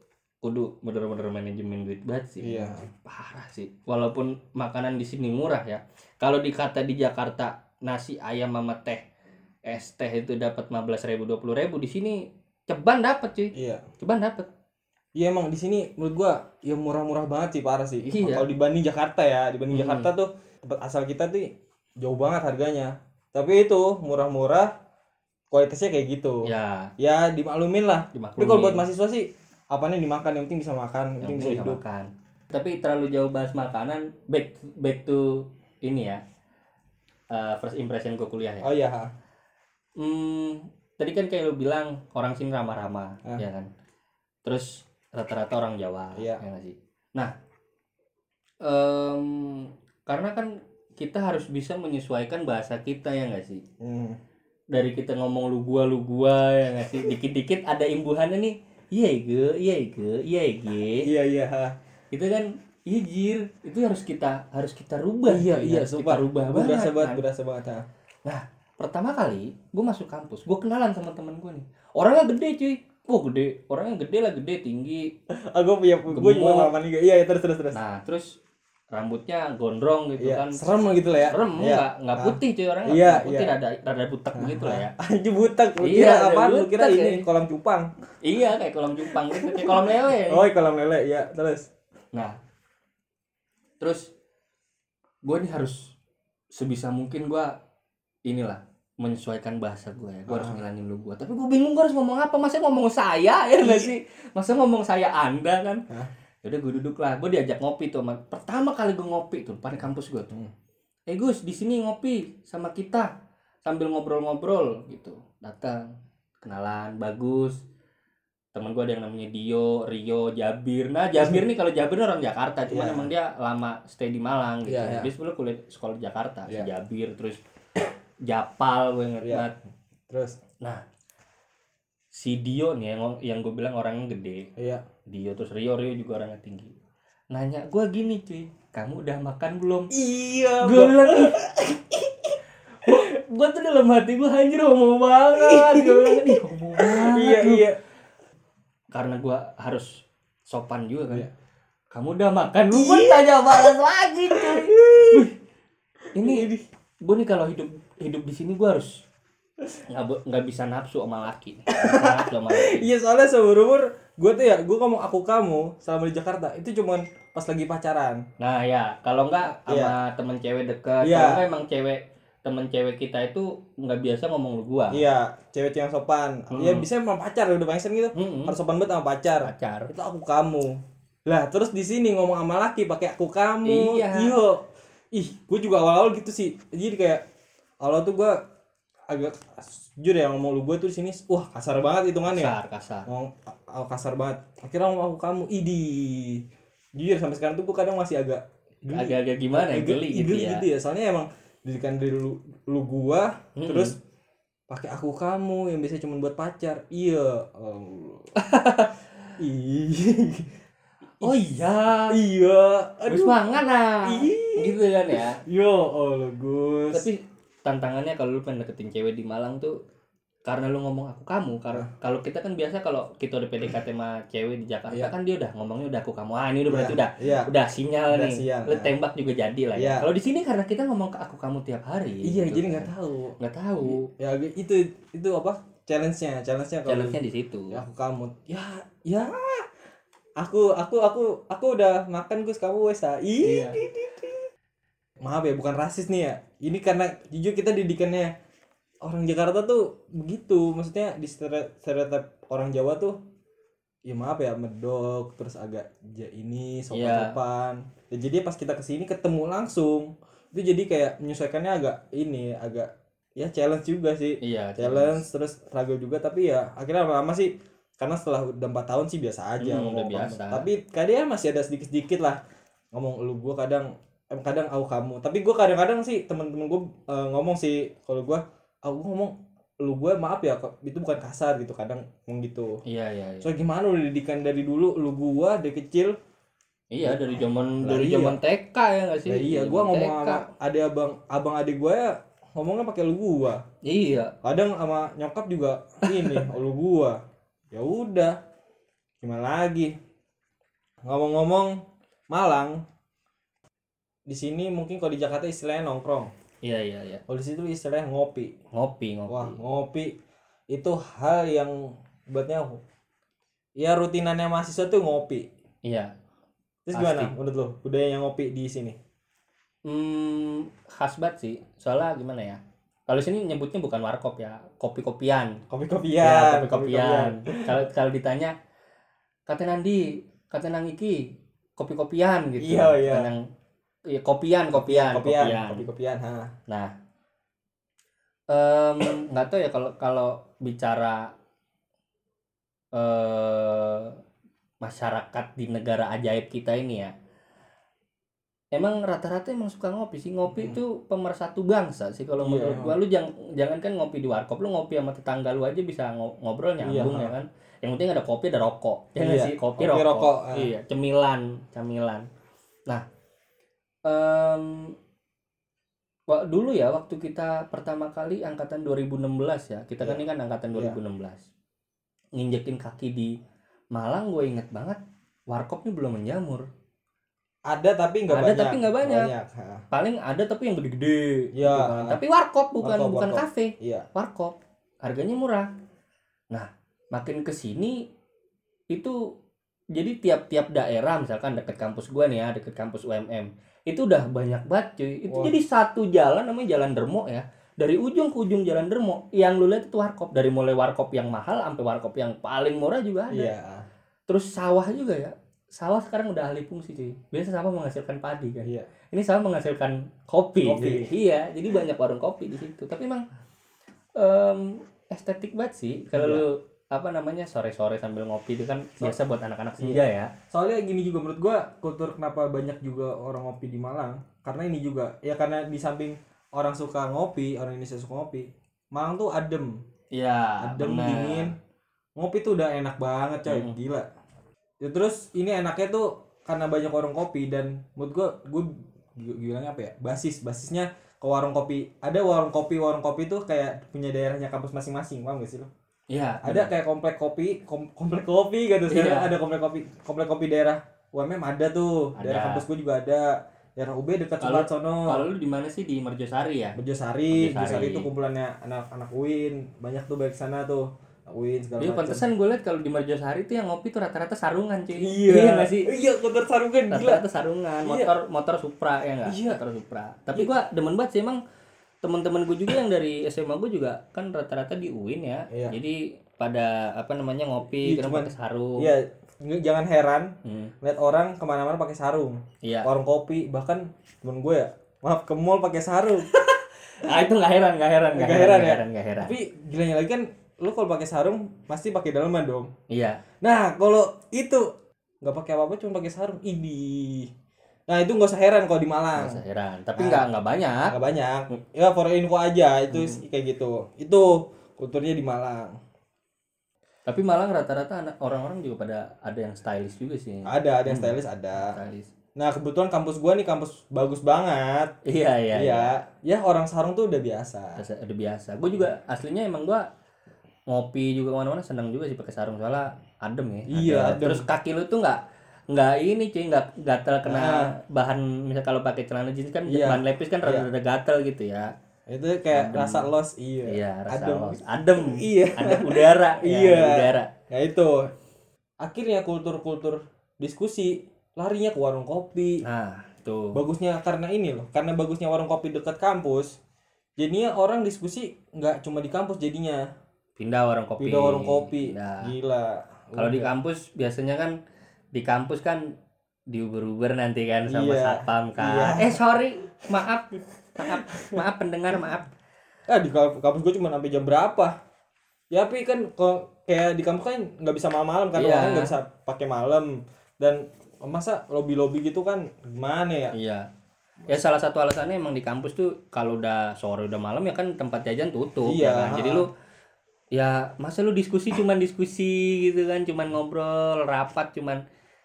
kudu bener-bener manajemen duit banget sih Iya. parah sih walaupun makanan di sini murah ya kalau dikata di Jakarta nasi ayam sama teh es teh itu dapat 15.000 ribu dua ribu di sini ceban dapat cuy iya ceban dapat Iya emang di sini menurut gua ya murah-murah banget sih parah sih. Iya. Kalau dibanding Jakarta ya, dibanding Hmm. Jakarta tuh tempat asal kita tuh jauh banget harganya. Tapi itu murah-murah kualitasnya kayak gitu. ya Ya dimaklumin lah. dimaklumin Tapi kalau buat mahasiswa sih apanya dimakan yang penting bisa makan, yang penting bisa hidup. makan tapi terlalu jauh bahas makanan back back to ini ya eh, first impression gue kuliah ya Oh iya. hmm, tadi kan kayak lu bilang orang sini ramah-ramah Ah. ya kan terus rata-rata orang Jawa Iya. ya nggak sih nah em, karena kan kita harus bisa menyesuaikan bahasa kita ya nggak sih Hmm. dari kita ngomong lu gua lu gua ya nggak sih dikit-dikit ada imbuhannya nih iya ge iya ge iya ge Iya iya. itu kan iya jir itu harus kita harus kita rubah Iya iya sumpah. kita rubah Gua berasa banget banget, kan. berasa banget. ha. pertama kali gue masuk kampus gue kenalan sama teman gue nih orangnya gede cuy Wah gede, orangnya gede lah gede tinggi. Ah, gua punya gua juga pengalaman juga. Iya, iya, terus terus terus. Nah terus rambutnya gondrong gitu Iya, kan. serem gitu lah ya. Serem Iya. nggak nggak Ah. putih cuy orangnya Iya, nggak putih iya. rada rada butek begitu lah ya. Anjir butak, lu Iya, kira ada apaan? Lu kira ini ya. kolam cupang. Iya kayak kolam cupang gitu, kayak kolam lele. Oh, kolam lele, iya, terus. Nah, terus gue nih harus sebisa mungkin gue inilah menyesuaikan bahasa gue ya. Gue harus Ah. ngilangin lu gue. Tapi gue bingung gue harus ngomong apa. Masa ngomong saya ya nggak sih? Masa ngomong saya anda kan? Hah? Yaudah gue duduk lah. Gue diajak ngopi tuh. Pertama kali gue ngopi tuh pada kampus gue tuh. Hmm. Eh Gus di sini ngopi sama kita sambil ngobrol-ngobrol gitu. Datang kenalan bagus temen gue ada yang namanya Dio, Rio, Jabir. Nah Jabir nih kalau Jabir orang Jakarta, cuman Iya. emang dia lama stay di Malang gitu. Iya, iya. Dia sebelum kuliah sekolah di Jakarta, si Iya. Jabir terus Japal gue inget Iya. banget. Terus. Si Dio nih yang yang gue bilang orangnya gede. Iya. Dio terus Rio, Rio juga orangnya tinggi. Nanya gue gini cuy, kamu udah makan belum? Iya, gue bilang gue tuh dalam hati gue anjir homo banget gue bilang ih homo banget Iya, lu." iya. karena gue harus sopan juga kan Iya. kamu udah makan lu pun tanya balas lagi cuy ini gue nih kalau hidup hidup di sini gue harus nggak nggak bisa nafsu sama laki. Iya, soalnya seumur umur gue tuh ya, gue ngomong aku kamu selama di Jakarta itu cuman pas lagi pacaran. nah ya kalau nggak sama Iya. temen cewek dekat Iya. kalau nggak emang cewek temen cewek kita itu nggak biasa ngomong lu gua Iya, cewek yang sopan. Hmm. Iya, bisa sama pacar udah bangsen gitu. Mm-mm. Harus sopan banget sama pacar. pacar Itu aku kamu. Lah, terus di sini ngomong sama laki pakai aku kamu. Iya. Iyo. Ih, gue juga awal-awal gitu sih. Jadi kayak awal tuh gue agak jujur ya ngomong lu gue tuh di sini wah kasar banget hitungannya. kasar kasar. Ngomong oh, kasar banget. Akhirnya ngomong aku kamu idi. Jujur sampai sekarang tuh gue kadang masih agak geli. agak-agak gimana ya? Agak geli gitu geli ya? gitu ya. Soalnya emang didikan dari lu, lu gua Mm-mm. terus pakai aku kamu yang biasanya cuma buat pacar. Iya Ih. oh iya? Iya. Aduh. mangan ah Ih. gitu kan ya? Yo Allah Gus. Tapi tantangannya kalau lu pengen deketin cewek di Malang tuh karena lu ngomong aku kamu karena kalau kita kan biasa kalau kita udah PDKT sama cewek di Jakarta Iya. kan dia udah ngomongnya udah aku kamu ah ini udah berarti Iya, udah Iya. udah sinyal Udah nih sial, lu nah. tembak juga jadi lah ya Iya. kalau di sini karena kita ngomong ke aku kamu tiap hari Iya, gitu jadi kan. nggak tahu. nggak tahu Ya itu itu apa? Challenge-nya, challenge-nya challenge-nya di situ ya, aku kamu. Ya, ya. Aku aku aku aku udah makan Gus kamu wes ah. Iya. di, di, di. Maaf ya, bukan rasis nih ya. Ini karena jujur kita didikannya orang Jakarta tuh begitu. Maksudnya di stere- stereotip orang Jawa tuh ya maaf ya medok terus agak ja ini sopan-sopan. Ya, jadi pas kita ke sini ketemu langsung itu jadi kayak menyesuaikannya agak ini agak ya challenge juga sih iya challenge terus struggle juga tapi ya akhirnya lama-lama sih karena setelah udah empat tahun sih biasa aja Hmm, ngomong udah biasa. tapi kadang masih ada sedikit-sedikit lah ngomong lu gua kadang kadang aku kamu tapi gua kadang-kadang sih temen-temen gua eh, ngomong sih kalau gua aku ngomong lu gua maaf ya itu bukan kasar gitu kadang ngomong gitu iya iya iya. so gimana udah didikan dari dulu lu gua dari kecil Iya dari zaman dari iya. zaman TK ya nggak sih? ya iya gua ngomong TK. sama adik abang abang adik gua ya ngomongnya pakai lu gua Iya. kadang sama nyokap juga ini lu gua ya udah gimana lagi ngomong-ngomong Malang di sini mungkin kalau di Jakarta istilahnya nongkrong Iya iya iya. kalau di situ istilahnya ngopi Ngopi ngopi. wah ngopi itu hal yang buatnya ya rutinannya mahasiswa tuh ngopi Iya. terus Pasti. gimana menurut lo budaya ngopi di sini Hmm, khas banget sih. Soalnya gimana ya? Kalau sini nyebutnya bukan warkop ya, kopi-kopian. kopi-kopian Ya, kopi-kopian. Kalau kalau ditanya kata Nandi, kata Nang Iki, kopi-kopian gitu. Iya, iya. Kata Nang iya, kopian, kopian, kopian kopian. kopi-kopian ha Nah, nggak tahu ya kalau kalau bicara eh masyarakat di negara ajaib kita ini ya. Emang rata-rata emang suka ngopi sih. Ngopi Hmm. itu pemersatu bangsa sih kalau Iya, menurut gua. Lu jangan jangan kan ngopi di warkop, lu ngopi sama tetangga lu aja bisa ngo- ngobrol nyambung Iya, ya kan. Yang penting ada kopi ada rokok. Ya Iya, sih? Kopi, kopi, rokok. rokok, ah. Iya, cemilan, camilan. Nah, em Wah, dulu ya waktu kita pertama kali angkatan 2016 ya. Kita kan Iya. ini kan angkatan Iya. 2016. Nginjekin kaki di Malang gue inget banget warkop ini belum menjamur. ada tapi nggak Ada banyak tapi nggak banyak. ha. Paling ada tapi yang gede-gede gitu kan. Tapi warkop bukan Warkop, bukan warkop. kafe, iya warkop. Harganya murah. Nah, makin ke sini itu jadi tiap-tiap daerah misalkan deket kampus gua nih ya, deket kampus UMM. Itu udah banyak banget cuy. Itu Wah. jadi satu jalan namanya Jalan Dermo ya. Dari ujung ke ujung Jalan Dermo yang lu lihat itu warkop. Dari mulai warkop yang mahal sampai warkop yang paling murah juga ada. iya Terus sawah juga ya. Sawah sekarang udah alih fungsi cuy. Biasa sawah menghasilkan padi kan. iya Ini sawah menghasilkan kopi. Kopi. Jadi, iya, jadi banyak warung kopi di situ. Tapi emang em, estetik banget sih kalau lu apa namanya sore-sore sambil ngopi itu kan biasa buat anak-anak senja ya. soalnya gini juga menurut gua kultur kenapa banyak juga orang ngopi di Malang karena ini juga ya karena di samping orang suka ngopi orang Indonesia suka ngopi Malang tuh adem. Iya, adem benar. dingin. Ngopi tuh udah enak banget coy. Hmm. gila. Ya, terus ini enaknya tuh karena banyak warung kopi dan menurut gua gue bilangnya apa ya? Basis. Basisnya ke warung kopi. Ada warung kopi warung kopi tuh kayak punya daerahnya kampus masing-masing paham gak sih lo Iya, ada kayak komplek kopi kom- komplek kopi gitu sekarang Iya. ada komplek kopi komplek kopi daerah UMM ada tuh daerah Ada. kampus gue juga ada daerah UB dekat Sulat sono Kalau lu di mana sih di Merjosari ya? Bejosari. Bejosari itu kumpulannya anak-anak UIN banyak tuh baik sana tuh UIN segala Iya, macam pantesan gue liat kalau di Merjosari tuh yang ngopi tuh rata-rata sarungan cuy. iya nggak sih? iya kotor sarungan gila Rata-rata sarungan, Iya. motor motor Supra ya enggak? Iya. Motor Supra. Tapi gua demen banget sih emang teman-teman gue juga yang dari SMA gue juga kan rata-rata di UIN ya. Iya. Jadi pada apa namanya ngopi Iya, cuman- pakai sarung. iya jangan heran Hmm, lihat orang ke mana-mana pakai sarung iya. warung kopi bahkan temen gue ya maaf ke mall pakai sarung Ah itu nggak heran, nggak heran, nggak Nggak heran, heran nggak ya? heran, nggak heran. tapi gilanya lagi kan lu kalau pakai sarung pasti pakai daleman dong Iya. Nah, kalau itu nggak pakai apa-apa cuma pakai sarung. Ini. Nah, itu nggak usah heran kalau di Malang. Nggak usah heran. Tapi nggak nggak banyak. Nggak banyak. Ya for info aja itu Hmm. kayak gitu. Itu kulturnya di Malang. Tapi Malang rata-rata anak orang-orang juga pada ada yang stylish juga sih. Ada, ada yang Hmm. stylish ada. Stylish. Nah, kebetulan kampus gua nih kampus bagus banget. Iya iya. Iya. Ya, orang sarung tuh udah biasa. Udah, udah biasa. Gue juga aslinya emang gue ngopi juga ke mana-mana seneng juga sih pakai sarung soalnya adem ya Iya, adem. terus kaki lu tuh nggak nggak ini cuy nggak gatel kena Nah. bahan misal kalau pakai celana jeans kan Iya. bahan lepis kan rada-rada gatel gitu ya. Itu kayak Adem. rasa los iya. Iya rasa adem. los. adem. Iya. ada udara. Ya, Iya. ada udara. Ya itu. Akhirnya kultur-kultur diskusi larinya ke warung kopi. Nah tuh. Bagusnya karena ini loh karena bagusnya warung kopi dekat kampus jadinya orang diskusi nggak cuma di kampus jadinya. Pindah warung kopi. Pindah warung kopi. Pindah. gila. Kalau di kampus biasanya kan di kampus kan diuber-uber nanti kan sama Iya. satpam kan. Iya. Eh sorry, maaf, maaf, maaf pendengar maaf. ah di kamp- kampus gue cuma sampai jam berapa ya tapi kan kok kayak di kampus kan nggak bisa malam-malam kan orang nggak bisa pakai malam dan masa lobby lobby gitu kan gimana ya Iya. Ya salah satu alasannya emang di kampus tuh kalau udah sore udah malam ya kan tempat jajan tutup Iya, ya kan. Jadi lu ya masa lu diskusi cuman diskusi gitu kan, cuman ngobrol, rapat cuman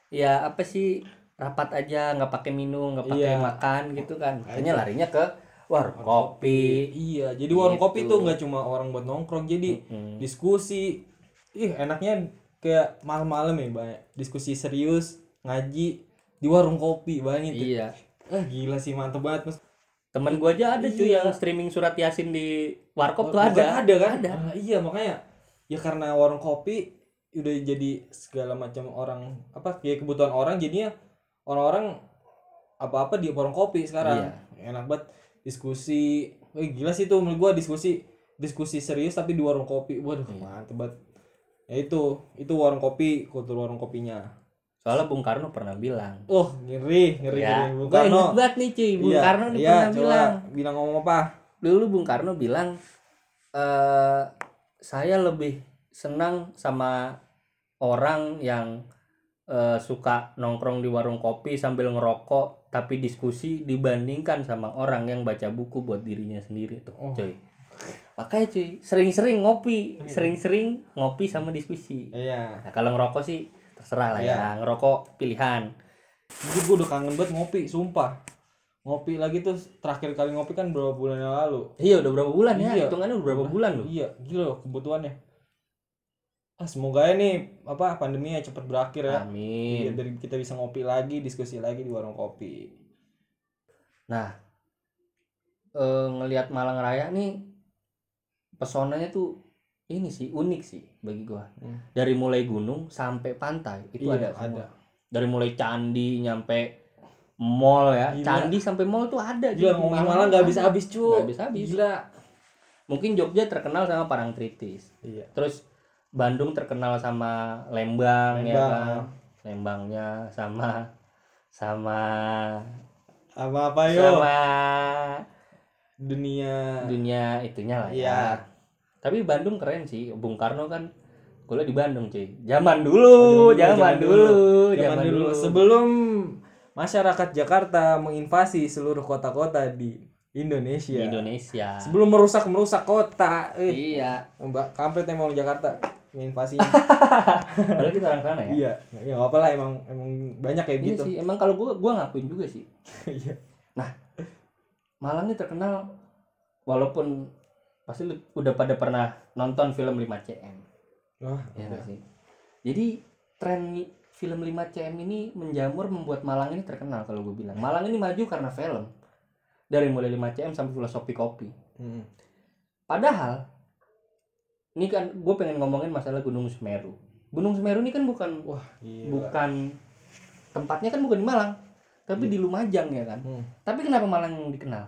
ya apa sih rapat aja nggak pakai minum, nggak pakai Iya. makan gitu kan. Aja. larinya ke warung kopi. iya jadi warung kopi Gitu. tuh nggak cuma orang buat nongkrong jadi Mm. diskusi ih enaknya kayak malam-malam ya banyak diskusi serius ngaji di warung kopi banyak Iya. ah gila sih mantep banget mas Temen gua aja ada cuy Iya. yang streaming surat yasin di warkop tuh Bukan ada. ada kan Ada. Ah, iya makanya ya karena warung kopi udah jadi segala macam orang apa kayak kebutuhan orang jadinya orang-orang apa-apa di warung kopi sekarang. Enak banget. Diskusi Wih, gila sih tuh menurut gua diskusi diskusi serius tapi di warung kopi. Waduh Iya. mantep banget. Ya itu itu warung kopi kultur warung kopinya. Soalnya Bung Karno pernah bilang. oh ngeri ngeri ya, ngeri. Bung Karno. inget banget nih cuy, Bung Iya, Karno nih iya, pernah coba bilang. bilang ngomong apa? Dulu Bung Karno bilang eh saya lebih senang sama orang yang eh, suka nongkrong di warung kopi sambil ngerokok tapi diskusi dibandingkan sama orang yang baca buku buat dirinya sendiri tuh, Oh. cuy. Makanya cuy, sering-sering ngopi, sering-sering ngopi sama diskusi. iya Nah, kalau ngerokok sih terserah lah Iya. ya, ngerokok pilihan. Gue udah kangen banget ngopi, sumpah. Ngopi lagi tuh terakhir kali ngopi kan berapa bulan yang lalu. Iya, udah berapa bulan ya? Iya. Hitungannya udah berapa bulan loh. Iya, gila loh kebutuhannya. Ah, semoga ya nih apa pandeminya cepet berakhir ya. Iya, Amin. dari kita bisa ngopi lagi, diskusi lagi di warung kopi. Nah, eh, ngelihat Malang Raya nih pesonanya tuh ini sih unik sih bagi gua. Hmm. Dari mulai gunung sampai pantai itu Iya, ada semua. ada. Dari mulai candi nyampe mall ya. Gila. Candi sampai mall tuh ada. Gila Di ngomongin Malang nggak ada. habis habis cu. Nggak habis-habis. Gila. Mungkin Jogja terkenal sama Parangtritis. Iya. Terus Bandung terkenal sama Lembang, ya Lembang. kan. Lembangnya sama sama Apa apa yo? sama Dunia. dunia itunya lah ya. Iya. Tapi Bandung keren sih. Bung Karno kan kuliah di Bandung, cuy. Zaman dulu, Oh, dulu, zaman, zaman dulu, Zaman dulu sebelum masyarakat Jakarta menginvasi seluruh kota-kota di Indonesia. di Indonesia. Sebelum merusak merusak kota. Eh, Iya. Mbak kampret emang Jakarta menginvasinya. Padahal kita orang sana ya. iya. Ya enggak apa lah emang emang banyak kayak gitu. sih, emang kalau gua gua ngakuin juga sih. Iya. Malang ini terkenal walaupun pasti udah pada pernah nonton film 5CM. Wah, Ya nggak sih? Jadi tren film 5CM ini menjamur membuat Malang ini terkenal kalau gue bilang. Malang ini maju karena film. Dari mulai 5CM sampai filosofi kopi. Hmm. Padahal ini kan gue pengen ngomongin masalah Gunung Semeru. Gunung Semeru ini kan bukan Wah, gila. bukan tempatnya kan bukan di Malang, tapi di Lumajang ya kan. Hmm. Tapi kenapa Malang yang dikenal?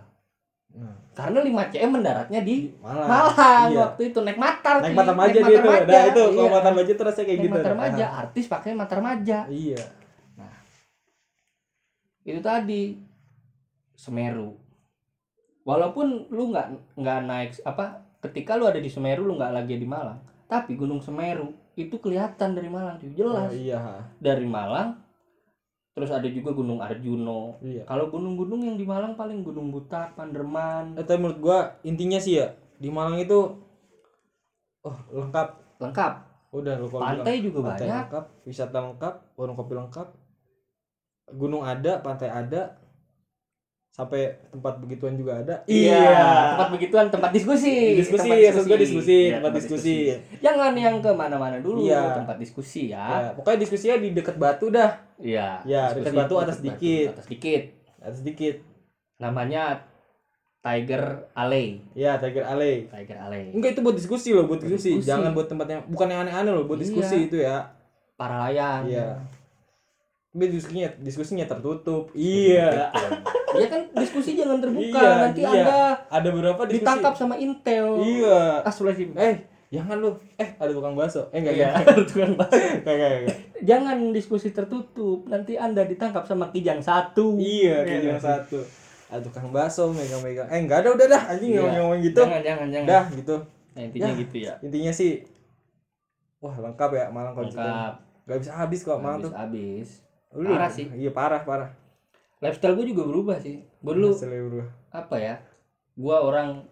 Nah, Karena 5CM mendaratnya di Malang. Malang Iya. waktu itu naik matar. Naik cuy. mata maja Naik dia tuh. Matarmaja, Nah, itu kalau iya. mata maja tuh rasanya kayak Naik gitu. matar dah. maja, artis pakai matar maja. Iya. Itu tadi Semeru. Walaupun lu nggak nggak naik apa ketika lu ada di Semeru lu nggak lagi di Malang, tapi Gunung Semeru itu kelihatan dari Malang cuy, Oh, jelas. iya. Dari Malang terus ada juga Gunung Arjuno. Iya. Kalau gunung-gunung yang di Malang paling Gunung Butak, Panderman, Eh, tapi menurut gua intinya sih ya di Malang itu oh lengkap lengkap. udah lu kalau Pantai bilang. juga pantai banyak. lengkap wisata lengkap warung kopi lengkap gunung ada pantai ada sampai tempat begituan juga ada Iya, tempat begituan tempat diskusi. Diskusi, Tempat maksud gua diskusi, Iya, tempat diskusi. Jangan yang ke mana-mana dulu, Iya. tempat diskusi ya, ya. pokoknya diskusinya di dekat batu dah Iya. Ya, diskusi dekat batu atas dekat dikit. Atas dikit. ada sedikit Namanya Tiger Alley. ya Tiger Alley Tiger Alley. enggak itu buat diskusi loh buat Buat diskusi. diskusi. jangan buat tempat yang bukan yang aneh-aneh loh buat Iya. diskusi itu ya Para layang. iya tapi diskusinya diskusinya tertutup iya Iya kan diskusi jangan terbuka, Iya, nanti iya. Anda ada beberapa diskusi ditangkap sama Intel. iya Astagfirullahaladzim. eh jangan lu eh ada tukang bakso eh enggak Iya, enggak tukang bakso. enggak enggak, enggak. Jangan diskusi tertutup, nanti Anda ditangkap sama Kijang satu. iya kayak yang satu ada tukang bakso megang-megang eh enggak ada udah dah anjing Iya. ngomong-ngomong gitu Jangan, jangan, jangan. dah gitu Nah, intinya Ya. gitu ya. intinya sih wah lengkap ya Malang. Lengkap. Gak bisa habis kok Malang tuh Habis. Lu- Parah sih. iya parah parah Lifestyle gue juga berubah sih. Gue dulu apa ya? Gue orang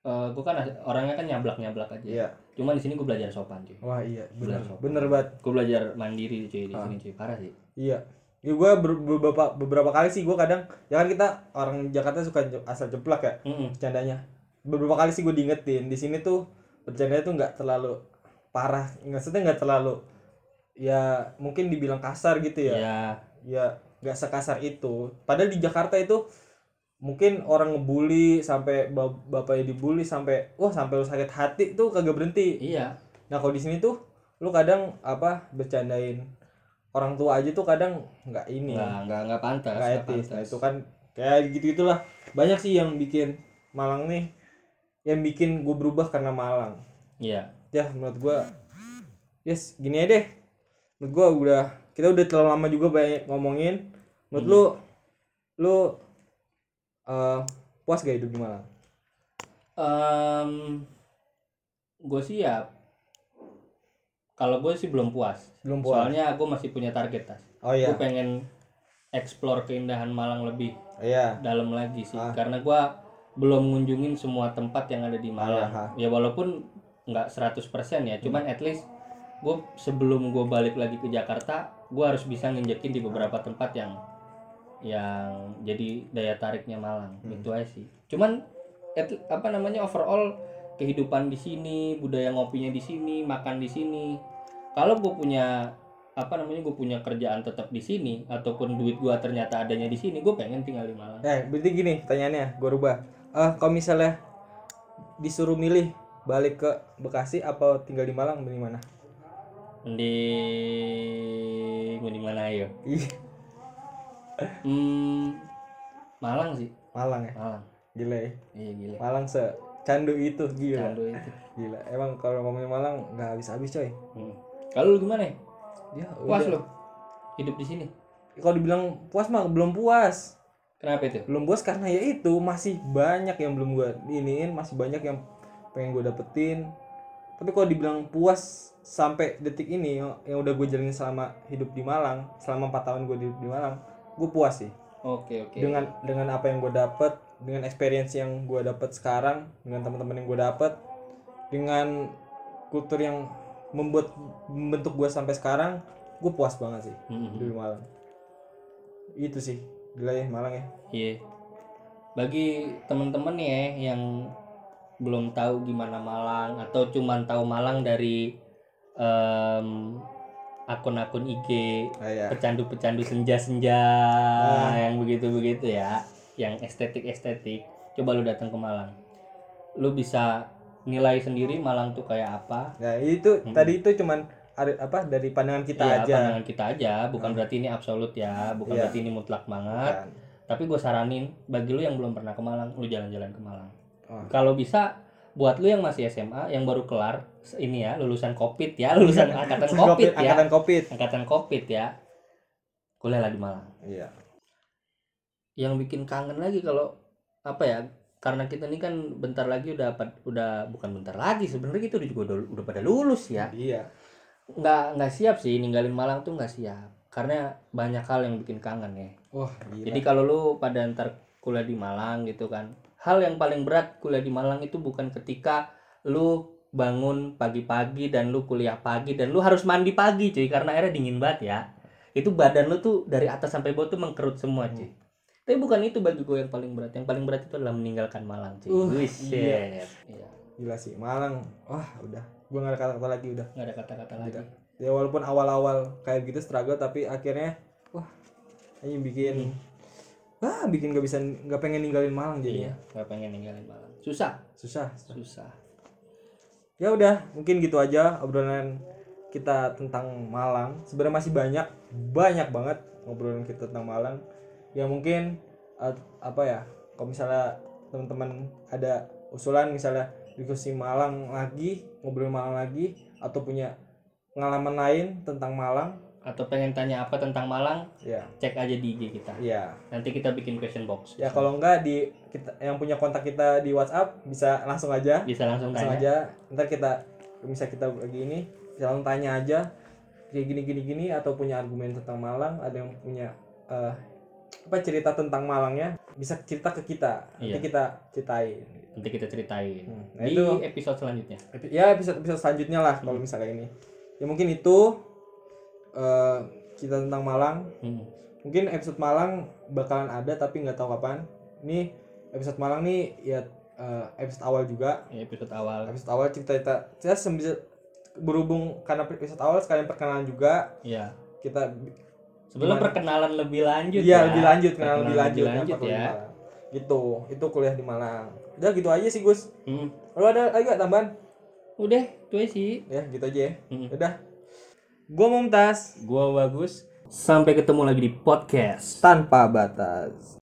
eh gue kan orangnya kan nyablak-nyablak aja. iya Cuman di sini gue belajar sopan cuy. wah iya bener Bener, sopan. bener banget Gue belajar mandiri cuy di Ah. sini cuy. Parah sih. iya ya gue beberapa beberapa kali sih gue kadang ya kan kita orang Jakarta suka asal jeplak ya Mm-mm. bercandanya beberapa kali sih gue diingetin di sini tuh bercandanya tuh nggak terlalu parah maksudnya nggak terlalu ya mungkin dibilang kasar gitu ya. Ya, ya nggak sekasar itu. Padahal di Jakarta itu mungkin orang ngebully sampai bap- bapaknya dibully sampai wah sampai lu sakit hati tuh kagak berhenti. Iya. nah kalau di sini tuh lu kadang apa bercandain orang tua aja tuh kadang nggak ini. Nggak, nggak, nggak pantas. nggak etis. Nah itu kan kayak gitu gitulah banyak sih yang bikin Malang nih yang bikin gue berubah karena Malang. Iya. ya menurut gua yes gini aja deh menurut gua udah kita udah terlalu lama juga banyak ngomongin menurut lu lu eh, puas gak hidup di Malang Em, gue sih ya kalau gue sih belum puas. belum puas Soalnya gue masih punya target tas. oh iya Gue pengen explore keindahan Malang lebih iya dalam lagi sih. Ah. Karena gue belum ngunjungin semua tempat yang ada di Malang. Ah, Ya walaupun nggak 100% ya, cuman at least gue sebelum gue balik lagi ke Jakarta, gue harus bisa nginjekin di beberapa tempat yang yang jadi daya tariknya Malang. Hmm. Itu aja sih. Cuman at- apa namanya overall kehidupan di sini, budaya ngopinya di sini, makan di sini. Kalau gue punya apa namanya gue punya kerjaan tetap di sini ataupun duit gue ternyata adanya di sini, gue pengen tinggal di Malang. eh berarti gini pertanyaannya gua rubah eh kalau misalnya disuruh milih balik ke Bekasi apa tinggal di Malang di mana Mending mending mana ayo? Ih, Hmm, Malang sih, Malang ya Malang. gila ya Iya gila. Malang se candu itu gila Candu itu. gila emang kalau ngomongin Malang nggak habis habis coy Hmm. Kalau lu gimana? ya? ya Puas udah. lu hidup di sini? kalau dibilang puas mah belum puas Kenapa itu? belum puas karena ya itu masih banyak yang belum gua iniin masih banyak yang pengen gue dapetin tapi kalau dibilang puas sampai detik ini yang udah gue jalanin selama hidup di Malang selama 4 tahun gue hidup di Malang gue puas sih Oke oke. dengan dengan apa yang gue dapet dengan experience yang gue dapet sekarang dengan teman-teman yang gue dapet dengan kultur yang membuat membentuk gue sampai sekarang gue puas banget sih Hmm, hidup di Malang itu sih gila ya Malang ya Iya. Bagi temen-temen nih ya yang belum tahu gimana Malang atau cuman tahu Malang dari em, akun-akun IG Ah, ya. pecandu-pecandu senja-senja Ah. yang begitu-begitu ya, yang estetik-estetik. Coba lu datang ke Malang. Lu bisa nilai sendiri Malang tuh kayak apa. Nah itu Hmm. tadi itu cuman apa dari pandangan kita Iya, aja. pandangan kita aja, bukan berarti ini absolut ya, bukan Iya. berarti ini mutlak banget. Kan. Tapi gue saranin bagi lu yang belum pernah ke Malang, lu jalan-jalan ke Malang. Oh. Kalau bisa buat lu yang masih SMA, yang baru kelar ini ya, lulusan Kopit ya, lulusan angkatan Kopit ya, Angkatan Covid. angkatan Kopit ya. Kuliahlah di Malang. Iya. Yang bikin kangen lagi kalau apa ya? Karena kita ini kan bentar lagi udah udah bukan bentar lagi sebenarnya kita udah juga udah, udah pada lulus ya. Iya. Nggak nggak siap sih ninggalin Malang tuh nggak siap. Karena banyak hal yang bikin kangen ya. Wah, gila. Jadi kalau lu pada ntar kuliah di Malang gitu kan, hal yang paling berat kuliah di Malang itu bukan ketika lu bangun pagi-pagi dan lu kuliah pagi dan lu harus mandi pagi cuy karena airnya dingin banget ya. Itu badan lu tuh dari atas sampai bawah tuh mengkerut semua cuy. Tapi bukan itu bagi gue yang paling berat. Yang paling berat itu adalah meninggalkan Malang, cuy. Uh, Buset. iya. Iya. gila sih Malang wah udah gua nggak ada kata-kata lagi udah Nggak ada kata-kata lagi. ya walaupun awal-awal kayak gitu struggle tapi akhirnya wah ini bikin wah bikin gak bisa nggak pengen ninggalin Malang Iya, jadinya nggak pengen ninggalin Malang. Susah, susah. Susah. ya udah mungkin gitu aja obrolan kita tentang Malang. Sebenarnya masih banyak banyak banget ngobrolan kita tentang Malang. Ya mungkin eh, apa ya kalau misalnya teman-teman ada usulan misalnya diskusi Malang lagi ngobrol Malang lagi atau punya pengalaman lain tentang Malang Atau pengen tanya apa tentang Malang, ya cek aja di IG kita. ya Nanti kita bikin question box. ya kalau enggak di kita yang punya kontak kita di WhatsApp bisa langsung aja. Bisa langsung langsung tanya. aja. Ntar kita bisa kita lagi ini bisa langsung tanya aja. Kayak gini gini gini atau punya argumen tentang Malang ada yang punya eh, apa cerita tentang Malangnya bisa cerita ke kita. Nanti Iya. kita ceritain. Nanti kita ceritain. Hmm, nah di itu episode selanjutnya. epi- ya episode episode selanjutnya lah kalau misalnya ini. Ya mungkin itu eh cerita tentang Malang Hmm. mungkin episode Malang bakalan ada tapi nggak tahu kapan ini episode Malang nih ya eh, episode awal juga Ya, episode awal. episode awal cerita kita saya bisa berhubung karena episode awal sekalian perkenalan juga Ya. kita Sebelum Gimana? perkenalan lebih lanjut iya ya. lebih lanjut kenal Perkenalan lebih lanjut, lebih lanjut ya. gitu itu kuliah di Malang udah gitu aja sih Gus Hmm. lu ada lagi gak tambahan Udah, itu aja sih. ya gitu aja ya Hmm. udah gua Mumtaz Gua bagus. Sampai ketemu lagi di podcast. tanpa batas